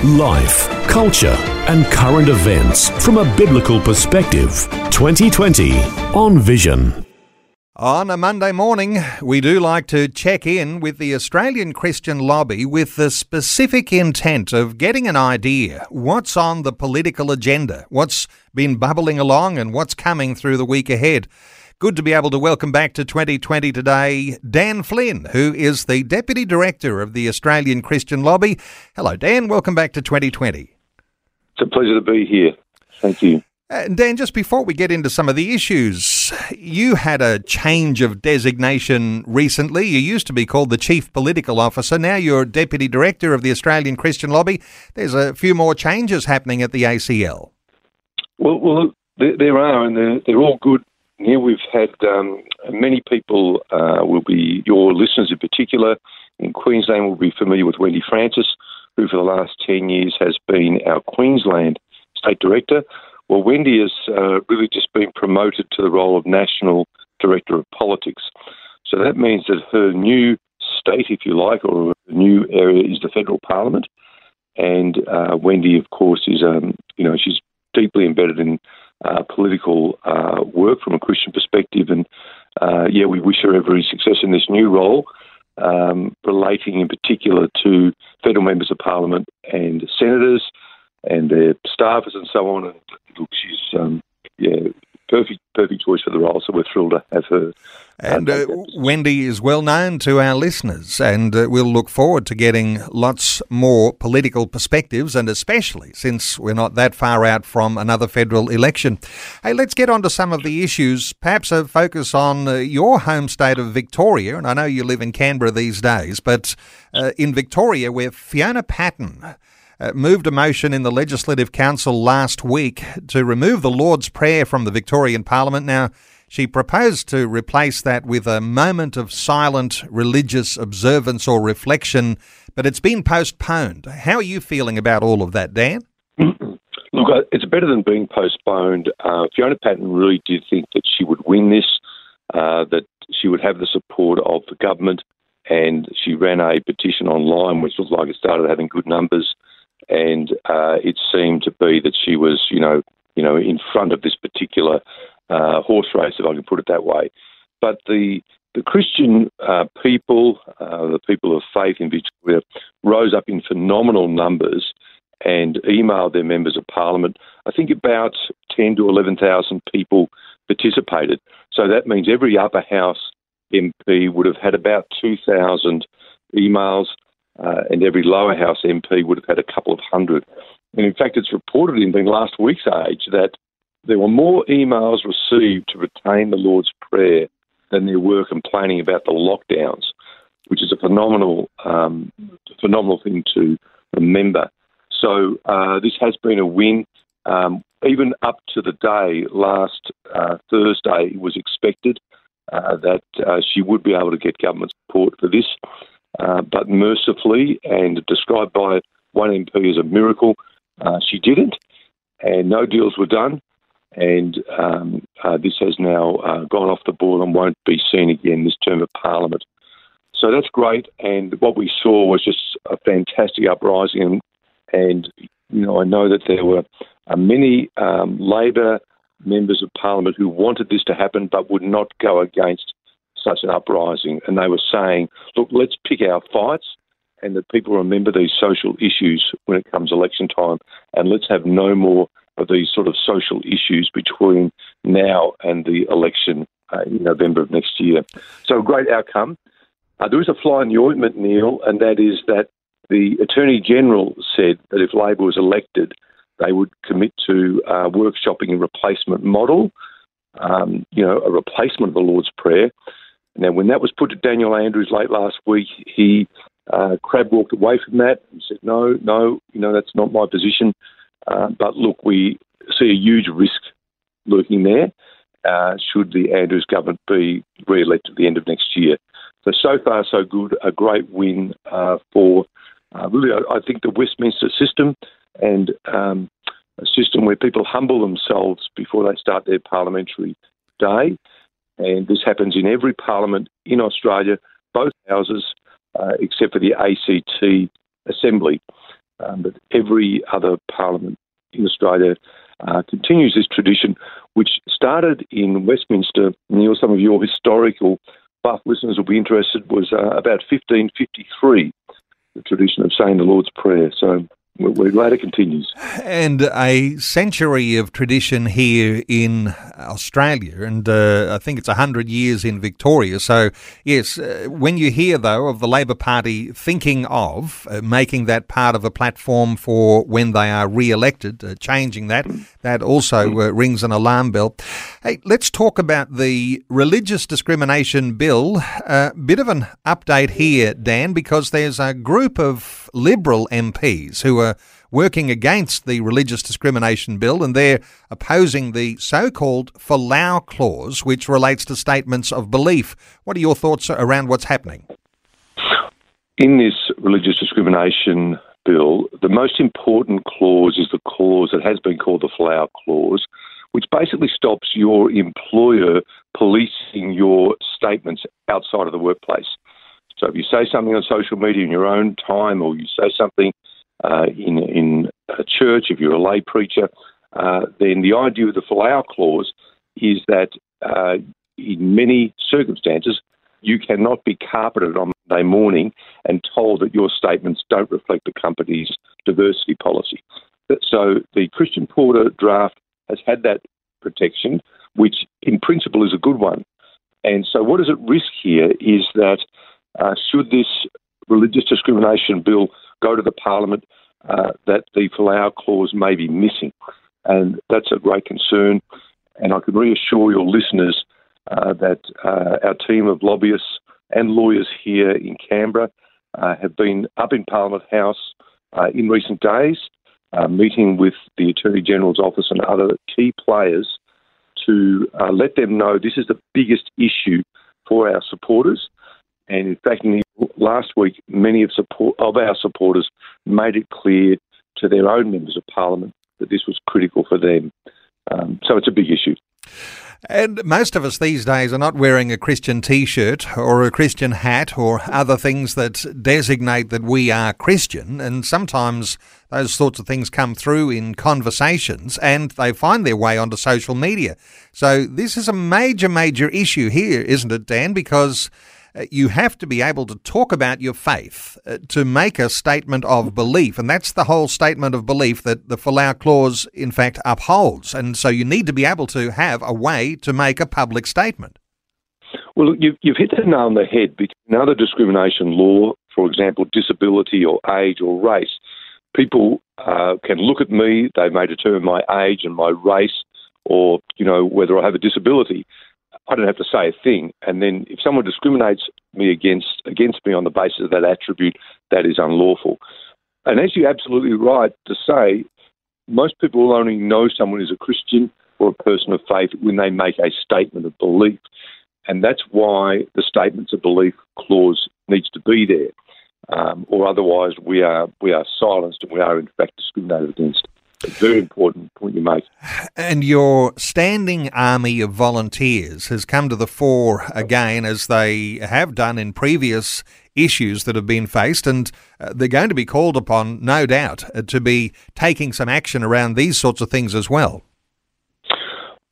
Life, culture, and current events from a biblical perspective. 2020 on Vision. On a Monday morning, we do like to check in with the Australian Christian Lobby with the specific intent of getting an idea what's on the political agenda, what's been bubbling along, and what's coming through the week ahead. Good to be able to welcome back to 2020 today Dan Flynn, who is the Deputy Director of the Australian Christian Lobby. Hello, Dan. Welcome back to 2020. It's a pleasure to be here. Thank you. Uh, Dan, just before we get into some of the issues, you had a change of designation recently. You used to be called the Chief Political Officer. Now you're Deputy Director of the Australian Christian Lobby. There's a few more changes happening at the ACL. Well, well there, there are, and they're, they're all good here we've had um, many people, uh, will be your listeners in particular, in Queensland will be familiar with Wendy Francis, who for the last 10 years has been our Queensland State Director. Well, Wendy has uh, really just been promoted to the role of National Director of Politics. So that means that her new state, if you like, or new area is the federal parliament. And uh, Wendy, of course, is, um, you know, she's deeply embedded in uh, political uh, work from a Christian perspective. And uh, yeah, we wish her every success in this new role, um, relating in particular to federal members of parliament and senators and their staffers and so on. And look, she's um, yeah perfect perfect choice for the role. So we're thrilled to have her. And uh, Wendy is well known to our listeners, and uh, we'll look forward to getting lots more political perspectives, and especially since we're not that far out from another federal election. Hey, let's get on to some of the issues. Perhaps a focus on uh, your home state of Victoria, and I know you live in Canberra these days, but uh, in Victoria, where Fiona Patten uh, moved a motion in the Legislative Council last week to remove the Lord's Prayer from the Victorian Parliament. Now, she proposed to replace that with a moment of silent religious observance or reflection, but it's been postponed. How are you feeling about all of that, Dan? Look, it's better than being postponed. Uh, Fiona Patten really did think that she would win this, uh, that she would have the support of the government, and she ran a petition online which looked like it started having good numbers and uh, it seemed to be that she was, you know, you know, in front of this particular uh, horse race, if I can put it that way. But the the Christian uh, people, uh, the people of faith in Victoria, rose up in phenomenal numbers and emailed their members of parliament. I think about ten to eleven thousand people participated. So that means every upper house MP would have had about two thousand emails uh, and every lower house MP would have had a couple of hundred. And in fact, it's reported in the last week's age that there were more emails received to retain the Lord's Prayer than there were complaining about the lockdowns, which is a phenomenal, um, phenomenal thing to remember. So uh, this has been a win. Um, even up to the day last uh, Thursday, it was expected uh, that uh, she would be able to get government support for this. Uh, but mercifully and described by one MP as a miracle, uh, she didn't, and no deals were done. And um, uh, this has now uh, gone off the board and won't be seen again this term of Parliament. So that's great. And what we saw was just a fantastic uprising. And, you know, I know that there were uh, many um, Labor members of Parliament who wanted this to happen but would not go against such an uprising, and they were saying, look, let's pick our fights and that people remember these social issues when it comes election time, and let's have no more these sort of social issues between now and the election uh, in November of next year. So, a great outcome. Uh, there is a fly in the ointment, Neil, and that is that the Attorney General said that if Labor was elected, they would commit to uh, workshopping a replacement model, um, you know, a replacement of the Lord's Prayer. Now, when that was put to Daniel Andrews late last week, he uh, crab walked away from that and said, "No, no, you know that's not my position." Uh, but look, we see a huge risk lurking there. Uh, should the Andrews government be re-elected at the end of next year? So so far so good. A great win uh, for uh, really, I, I, think the Westminster system and um, a system where people humble themselves before they start their parliamentary day. And this happens in every parliament in Australia, both houses, uh, except for the ACT Assembly. Um, but every other parliament in Australia uh, continues this tradition, which started in Westminster. Neil, some of your historical buff listeners will be interested, was uh, about 1553, the tradition of saying the Lord's Prayer. So we're glad it continues. And a century of tradition here in Australia, and uh, I think it's 100 years in Victoria. So, yes, uh, when you hear, though, of the Labor Party thinking of uh, making that part of a platform for when they are re elected, uh, changing that, that also uh, rings an alarm bell. Hey, let's talk about the Religious Discrimination Bill. A uh, bit of an update here, Dan, because there's a group of Liberal MPs who are working against the Religious Discrimination Bill and they're opposing the so called Folau Clause, which relates to statements of belief. What are your thoughts around what's happening? In this Religious Discrimination Bill, the most important clause is the clause that has been called the Folau Clause, which basically stops your employer policing your statements outside of the workplace. So if you say something on social media in your own time, or you say something uh, in in a church, if you're a lay preacher, uh, then the idea of the Folau clause is that uh, in many circumstances you cannot be carpeted on Monday morning and told that your statements don't reflect the company's diversity policy. So the Christian Porter draft has had that protection, which in principle is a good one. And so, what is at risk here is that uh, should this religious discrimination bill go to the Parliament, uh, that the Folau clause may be missing. And that's a great concern. And I can reassure your listeners uh, that uh, our team of lobbyists and lawyers here in Canberra uh, have been up in Parliament House uh, in recent days, meeting with the Attorney General's office and other key players to let them know this is the biggest issue for our supporters. And in fact, last week, many of, support, of our supporters made it clear to their own members of parliament that this was critical for them. Um, so it's a big issue. And most of us these days are not wearing a Christian t shirt or a Christian hat or other things that designate that we are Christian. And sometimes those sorts of things come through in conversations and they find their way onto social media. So this is a major, major issue here, isn't it, Dan? Because you have to be able to talk about your faith uh, to make a statement of belief. And that's the whole statement of belief that the Folau Clause, in fact, upholds. And so you need to be able to have a way to make a public statement. Well, you've, you've hit the nail on the head. In other discrimination law, for example, disability or age or race, people uh, can look at me, they may determine my age and my race or, you know, whether I have a disability. I don't have to say a thing. And then if someone discriminates me against against me on the basis of that attribute, that is unlawful. And as you're absolutely right to say, most people will only know someone is a Christian or a person of faith when they make a statement of belief. And that's why the statements of belief clause needs to be there. Um, or otherwise we are we are silenced and we are in fact discriminated against a very important point you make. And your standing army of volunteers has come to the fore again, as they have done in previous issues that have been faced, and uh, they're going to be called upon, no doubt, uh, to be taking some action around these sorts of things as well.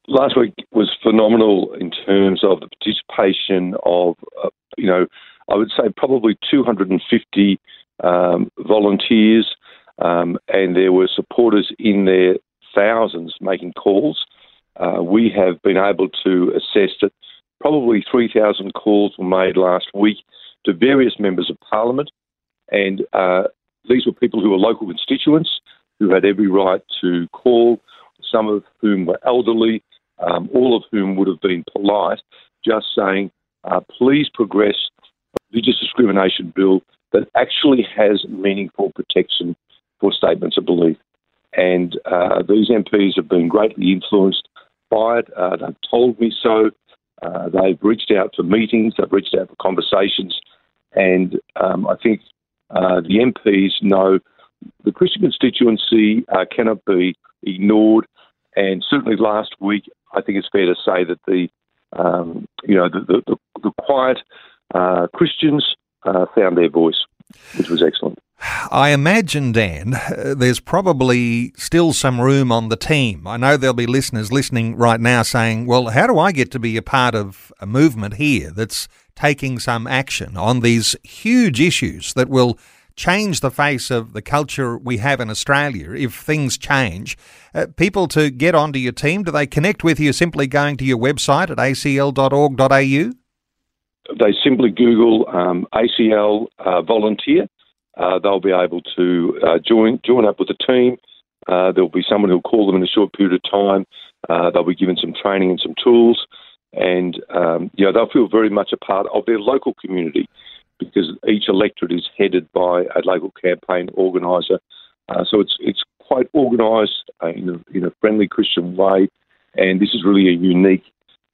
Last week was phenomenal in terms of the participation of, uh, you know, I would say probably 250 um, volunteers um, and there were supporters in their thousands making calls. Uh, we have been able to assess that probably 3,000 calls were made last week to various members of parliament, and uh, these were people who were local constituents who had every right to call, some of whom were elderly, um, all of whom would have been polite, just saying, uh, please progress a religious discrimination bill that actually has meaningful protection for statements of belief. And uh, these MPs have been greatly influenced inspired. Uh, they've told me so. Uh, they've reached out for meetings. They've reached out for conversations, and um, I think uh, the MPs know the Christian constituency uh, cannot be ignored. And certainly last week, I think it's fair to say that the um, you know the the, the quiet uh, Christians found their voice, which was excellent. I imagine, Dan, uh, there's probably still some room on the team. I know there'll be listeners listening right now saying, well, how do I get to be a part of a movement here that's taking some action on these huge issues that will change the face of the culture we have in Australia if things change? Uh, people to get onto your team, do they connect with you simply going to your website at acl.org.au? They simply Google um, ACL uh, volunteer uh, they'll be able to uh, join join up with the team. Uh, there'll be someone who'll call them in a short period of time. Uh, they'll be given some training and some tools, and um, you know they'll feel very much a part of their local community because each electorate is headed by a local campaign organiser. Uh, so it's it's quite organised uh, in a, in a friendly Christian way, and this is really a unique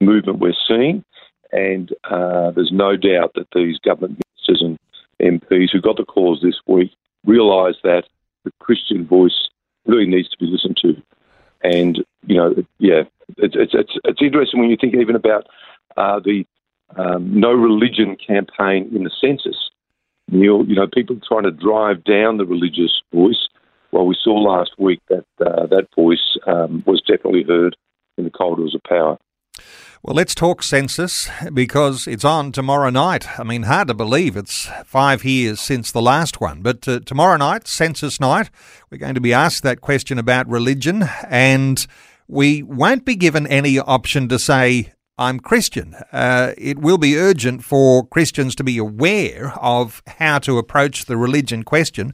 movement we're seeing. And there's no doubt that these government MPs who got the calls this week realise that the Christian voice really needs to be listened to. And, you know, yeah, it's, it's, it's, it's interesting when you think even about uh, the um, no religion campaign in the census. You know, people trying to drive down the religious voice. Well, we saw last week that uh, that voice um, was definitely heard in the corridors of power. Well, let's talk census because it's on tomorrow night. I mean, hard to believe it's five years since the last one. But uh, tomorrow night, census night, we're going to be asked that question about religion, and we won't be given any option to say, I'm Christian. Uh, it will be urgent for Christians to be aware of how to approach the religion question.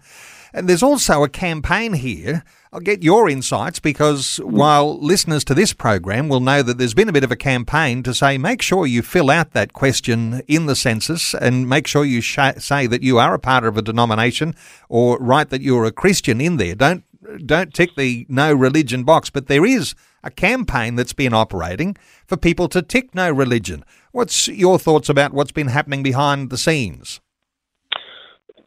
And there's also a campaign here I'll get your insights because while listeners to this program will know that there's been a bit of a campaign to say make sure you fill out that question in the census and make sure you sh- say that you are a part of a denomination or write that you're a Christian in there. Don't don't tick the no religion box, but there is a campaign that's been operating for people to tick no religion. What's your thoughts about what's been happening behind the scenes?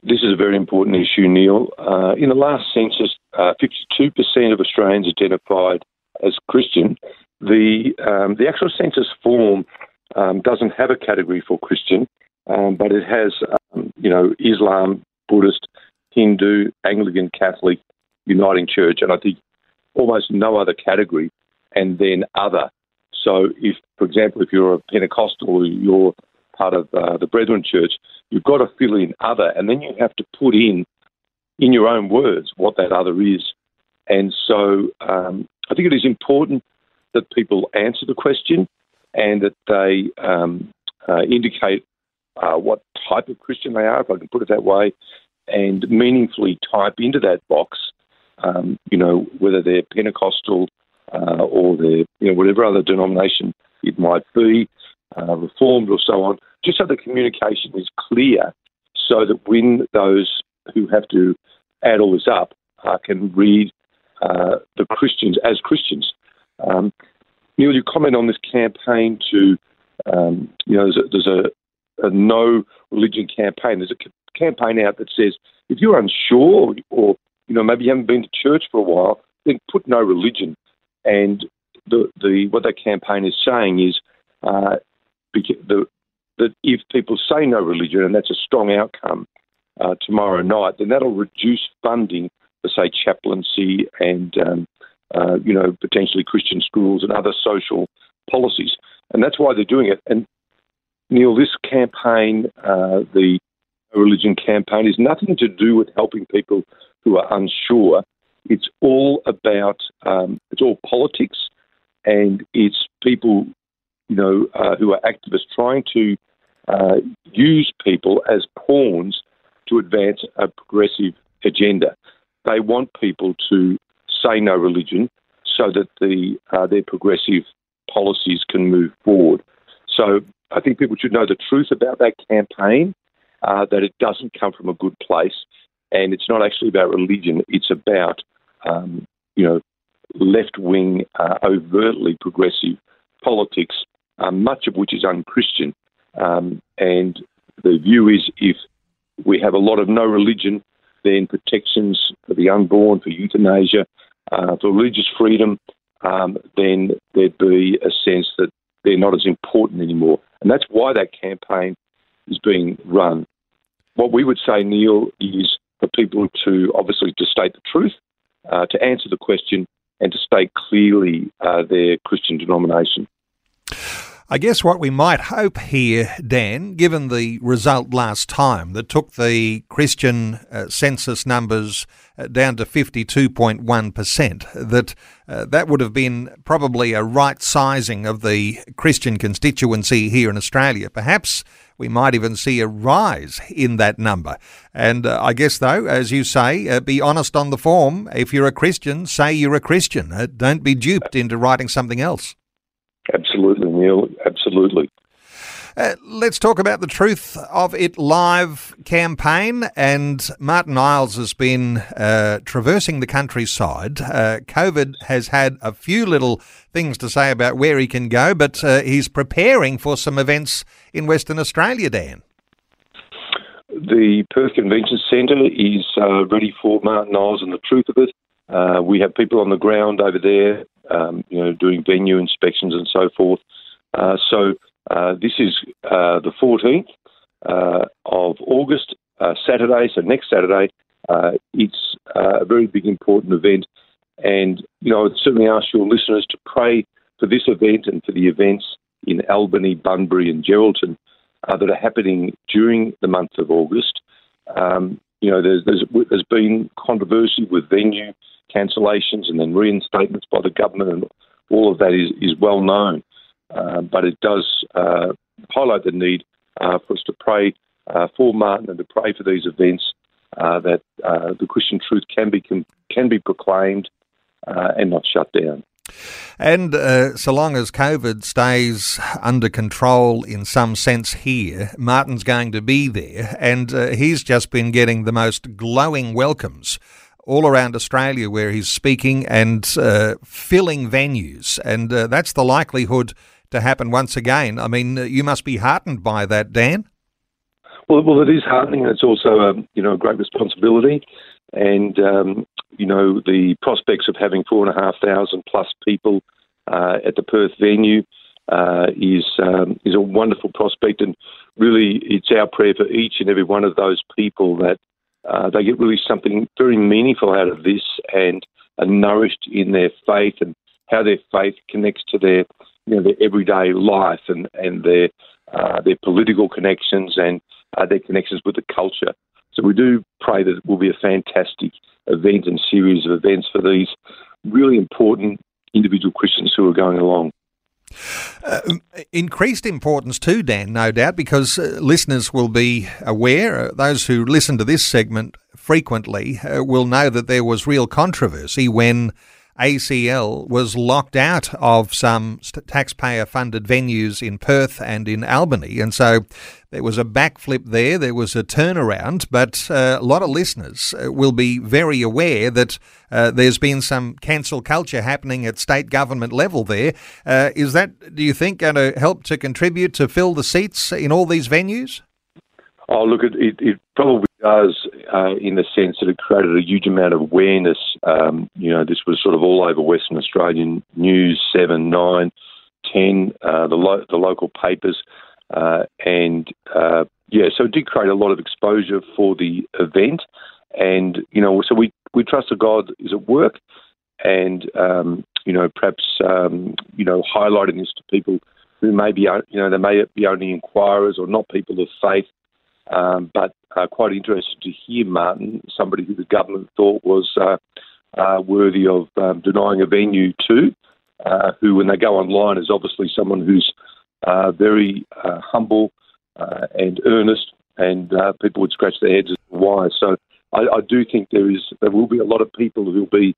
This is a very important issue, Neil. Uh, in the last census, uh, 52% of Australians identified as Christian. The um, the actual census form um, doesn't have a category for Christian, um, but it has um, you know Islam, Buddhist, Hindu, Anglican, Catholic, Uniting Church, and I think almost no other category, and then other. So if, for example, if you're a Pentecostal, you're part of uh, the Brethren Church, you've got to fill in other, and then you have to put in in your own words what that other is. And so um, I think it is important that people answer the question and that they um, uh, indicate uh, what type of Christian they are, if I can put it that way, and meaningfully type into that box, um, you know, whether they're Pentecostal uh, or they're, you know, whatever other denomination it might be, uh, Reformed or so on, just so the communication is clear so that when those who have to add all this up uh, can read uh, the Christians as Christians. Um, Neil, you comment on this campaign to, um, you know, there's, a, there's a, a, no religion campaign. There's a campaign out that says if you're unsure or, you know, maybe you haven't been to church for a while, then put no religion. And the, the what that campaign is saying is uh, the, that if people say no religion, and that's a strong outcome, uh, tomorrow night, then that'll reduce funding for, say, chaplaincy and, um, uh, you know, potentially Christian schools and other social policies. And that's why they're doing it. And, Neil, this campaign, uh, the religion campaign, is nothing to do with helping people who are unsure. It's all about, um, it's all politics and it's people, you know, uh, who are activists trying to uh, use people as pawns to advance a progressive agenda. They want people to say no religion so that the uh, their progressive policies can move forward. So I think people should know the truth about that campaign, uh, that it doesn't come from a good place, and it's not actually about religion. It's about um, you know left wing, uh, overtly progressive politics, uh, much of which is unchristian. Um, and the view is if we have a lot of no religion, then protections for the unborn, for euthanasia, uh, for religious freedom, um, then there'd be a sense that they're not as important anymore. And that's why that campaign is being run. What we would say, Neil, is for people to obviously to state the truth, uh, to answer the question, and to state clearly uh, their Christian denomination. I guess what we might hope here, Dan, given the result last time that took the Christian uh, census numbers uh, down to 52.1%, that uh, that would have been probably a right sizing of the Christian constituency here in Australia. Perhaps we might even see a rise in that number. And uh, I guess, though, as you say, uh, be honest on the form. If you're a Christian, say you're a Christian. Uh, don't be duped into writing something else. Absolutely, Neil. Absolutely. Uh, let's talk about the Truth of It Live campaign. And Martyn Iles has been uh, traversing the countryside. Uh, COVID has had a few little things to say about where he can go, but uh, he's preparing for some events in Western Australia, Dan. The Perth Convention Centre is uh, ready for Martyn Iles and the truth of it. Uh, we have people on the ground over there um, you know, doing venue inspections and so forth. Uh, so uh, this is uh, the 14th uh, of August, uh, Saturday. So next Saturday, it's a very big important event, and you know, I'd certainly ask your listeners to pray for this event and for the events in Albany, Bunbury, and Geraldton that are happening during the month of August. Um, you know, there's, there's, there's been controversy with venue cancellations and then reinstatements by the government, and all of that is, is well known. Uh, but it does uh, highlight the need uh, for us to pray for Martyn and to pray for these events that the Christian truth can be can be proclaimed and not shut down. And uh, so long as COVID stays under control in some sense here, Martyn's going to be there. And uh, he's just been getting the most glowing welcomes all around Australia where he's speaking and uh, filling venues. And that's the likelihood to happen once again. I mean, uh, you must be heartened by that, Dan. Well, well, it is heartening. It's also, a, um, you know, a great responsibility, and um, you know, the prospects of having four and a half thousand plus people uh, at the Perth venue uh, is um, is a wonderful prospect, and really, it's our prayer for each and every one of those people that uh, they get really something very meaningful out of this and are nourished in their faith and how their faith connects to their you know their everyday life and and their uh, their political connections and uh, their connections with the culture. So we do pray that it will be a fantastic event and series of events for these really important individual Christians who are going along. Uh, increased importance too, Dan, no doubt, because uh, listeners will be aware, uh, those who listen to this segment frequently uh, will know that there was real controversy when ACL was locked out of some taxpayer funded venues in Perth and in Albany. And so there was a backflip there, there was a turnaround, but uh, a lot of listeners uh, will be very aware that uh, there's been some cancel culture happening at state government level there. Uh, is that, do you think, going to help to contribute to fill the seats in all these venues? Oh, look, it, it, it probably does uh, in the sense that it created a huge amount of awareness. Um, you know, this was sort of all over Western Australian news, 7, 9, 10, uh, the, lo- the local papers. Uh, and uh, yeah, so it did create a lot of exposure for the event. And, you know, so we, we trust that God is at work and, um, you know, perhaps, um, you know, highlighting this to people who may be, you know, they may be only inquirers or not people of faith um, but uh, quite interested to hear Martyn, somebody who the government thought was uh, uh, worthy of um, denying a venue to, uh, who, when they go online, is obviously someone who's uh, very uh, humble and earnest, and people would scratch their heads as to why. So I, I, do think there is there will be a lot of people who will be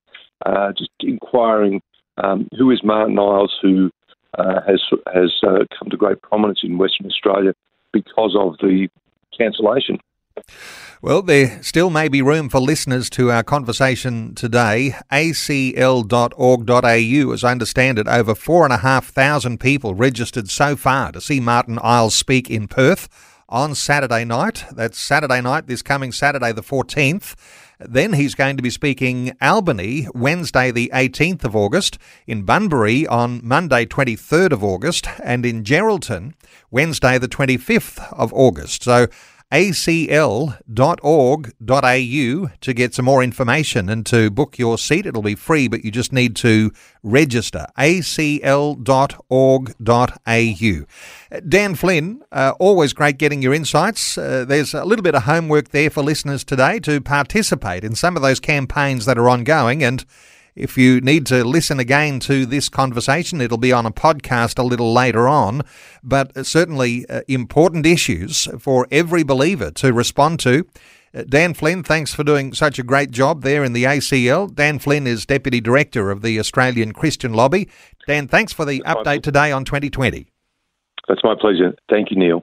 just inquiring um, who is Martyn Iles, who has has come to great prominence in Western Australia because of the cancellation. Well, there still may be room for listeners to our conversation today. acl.org.au, as I understand it, over 4,500 people registered so far to see Martyn Iles speak in Perth on Saturday night. That's Saturday night, this coming Saturday, the 14th. Then he's going to be speaking Albany Wednesday, the 18th of August, in Bunbury on Monday, 23rd of August, and in Geraldton Wednesday, the 25th of August. So acl.org.au to get some more information and to book your seat. It'll be free, but you just need to register. acl.org.au. Dan Flynn, uh, always great getting your insights. Uh, there's a little bit of homework there for listeners today to participate in some of those campaigns that are ongoing and if you need to listen again to this conversation, it'll be on a podcast a little later on. But certainly uh, important issues for every believer to respond to. Uh, Dan Flynn, thanks for doing such a great job there in the ACL. Dan Flynn is Deputy Director of the Australian Christian Lobby. Dan, thanks for the update today on 2020. That's my pleasure. Thank you, Neil.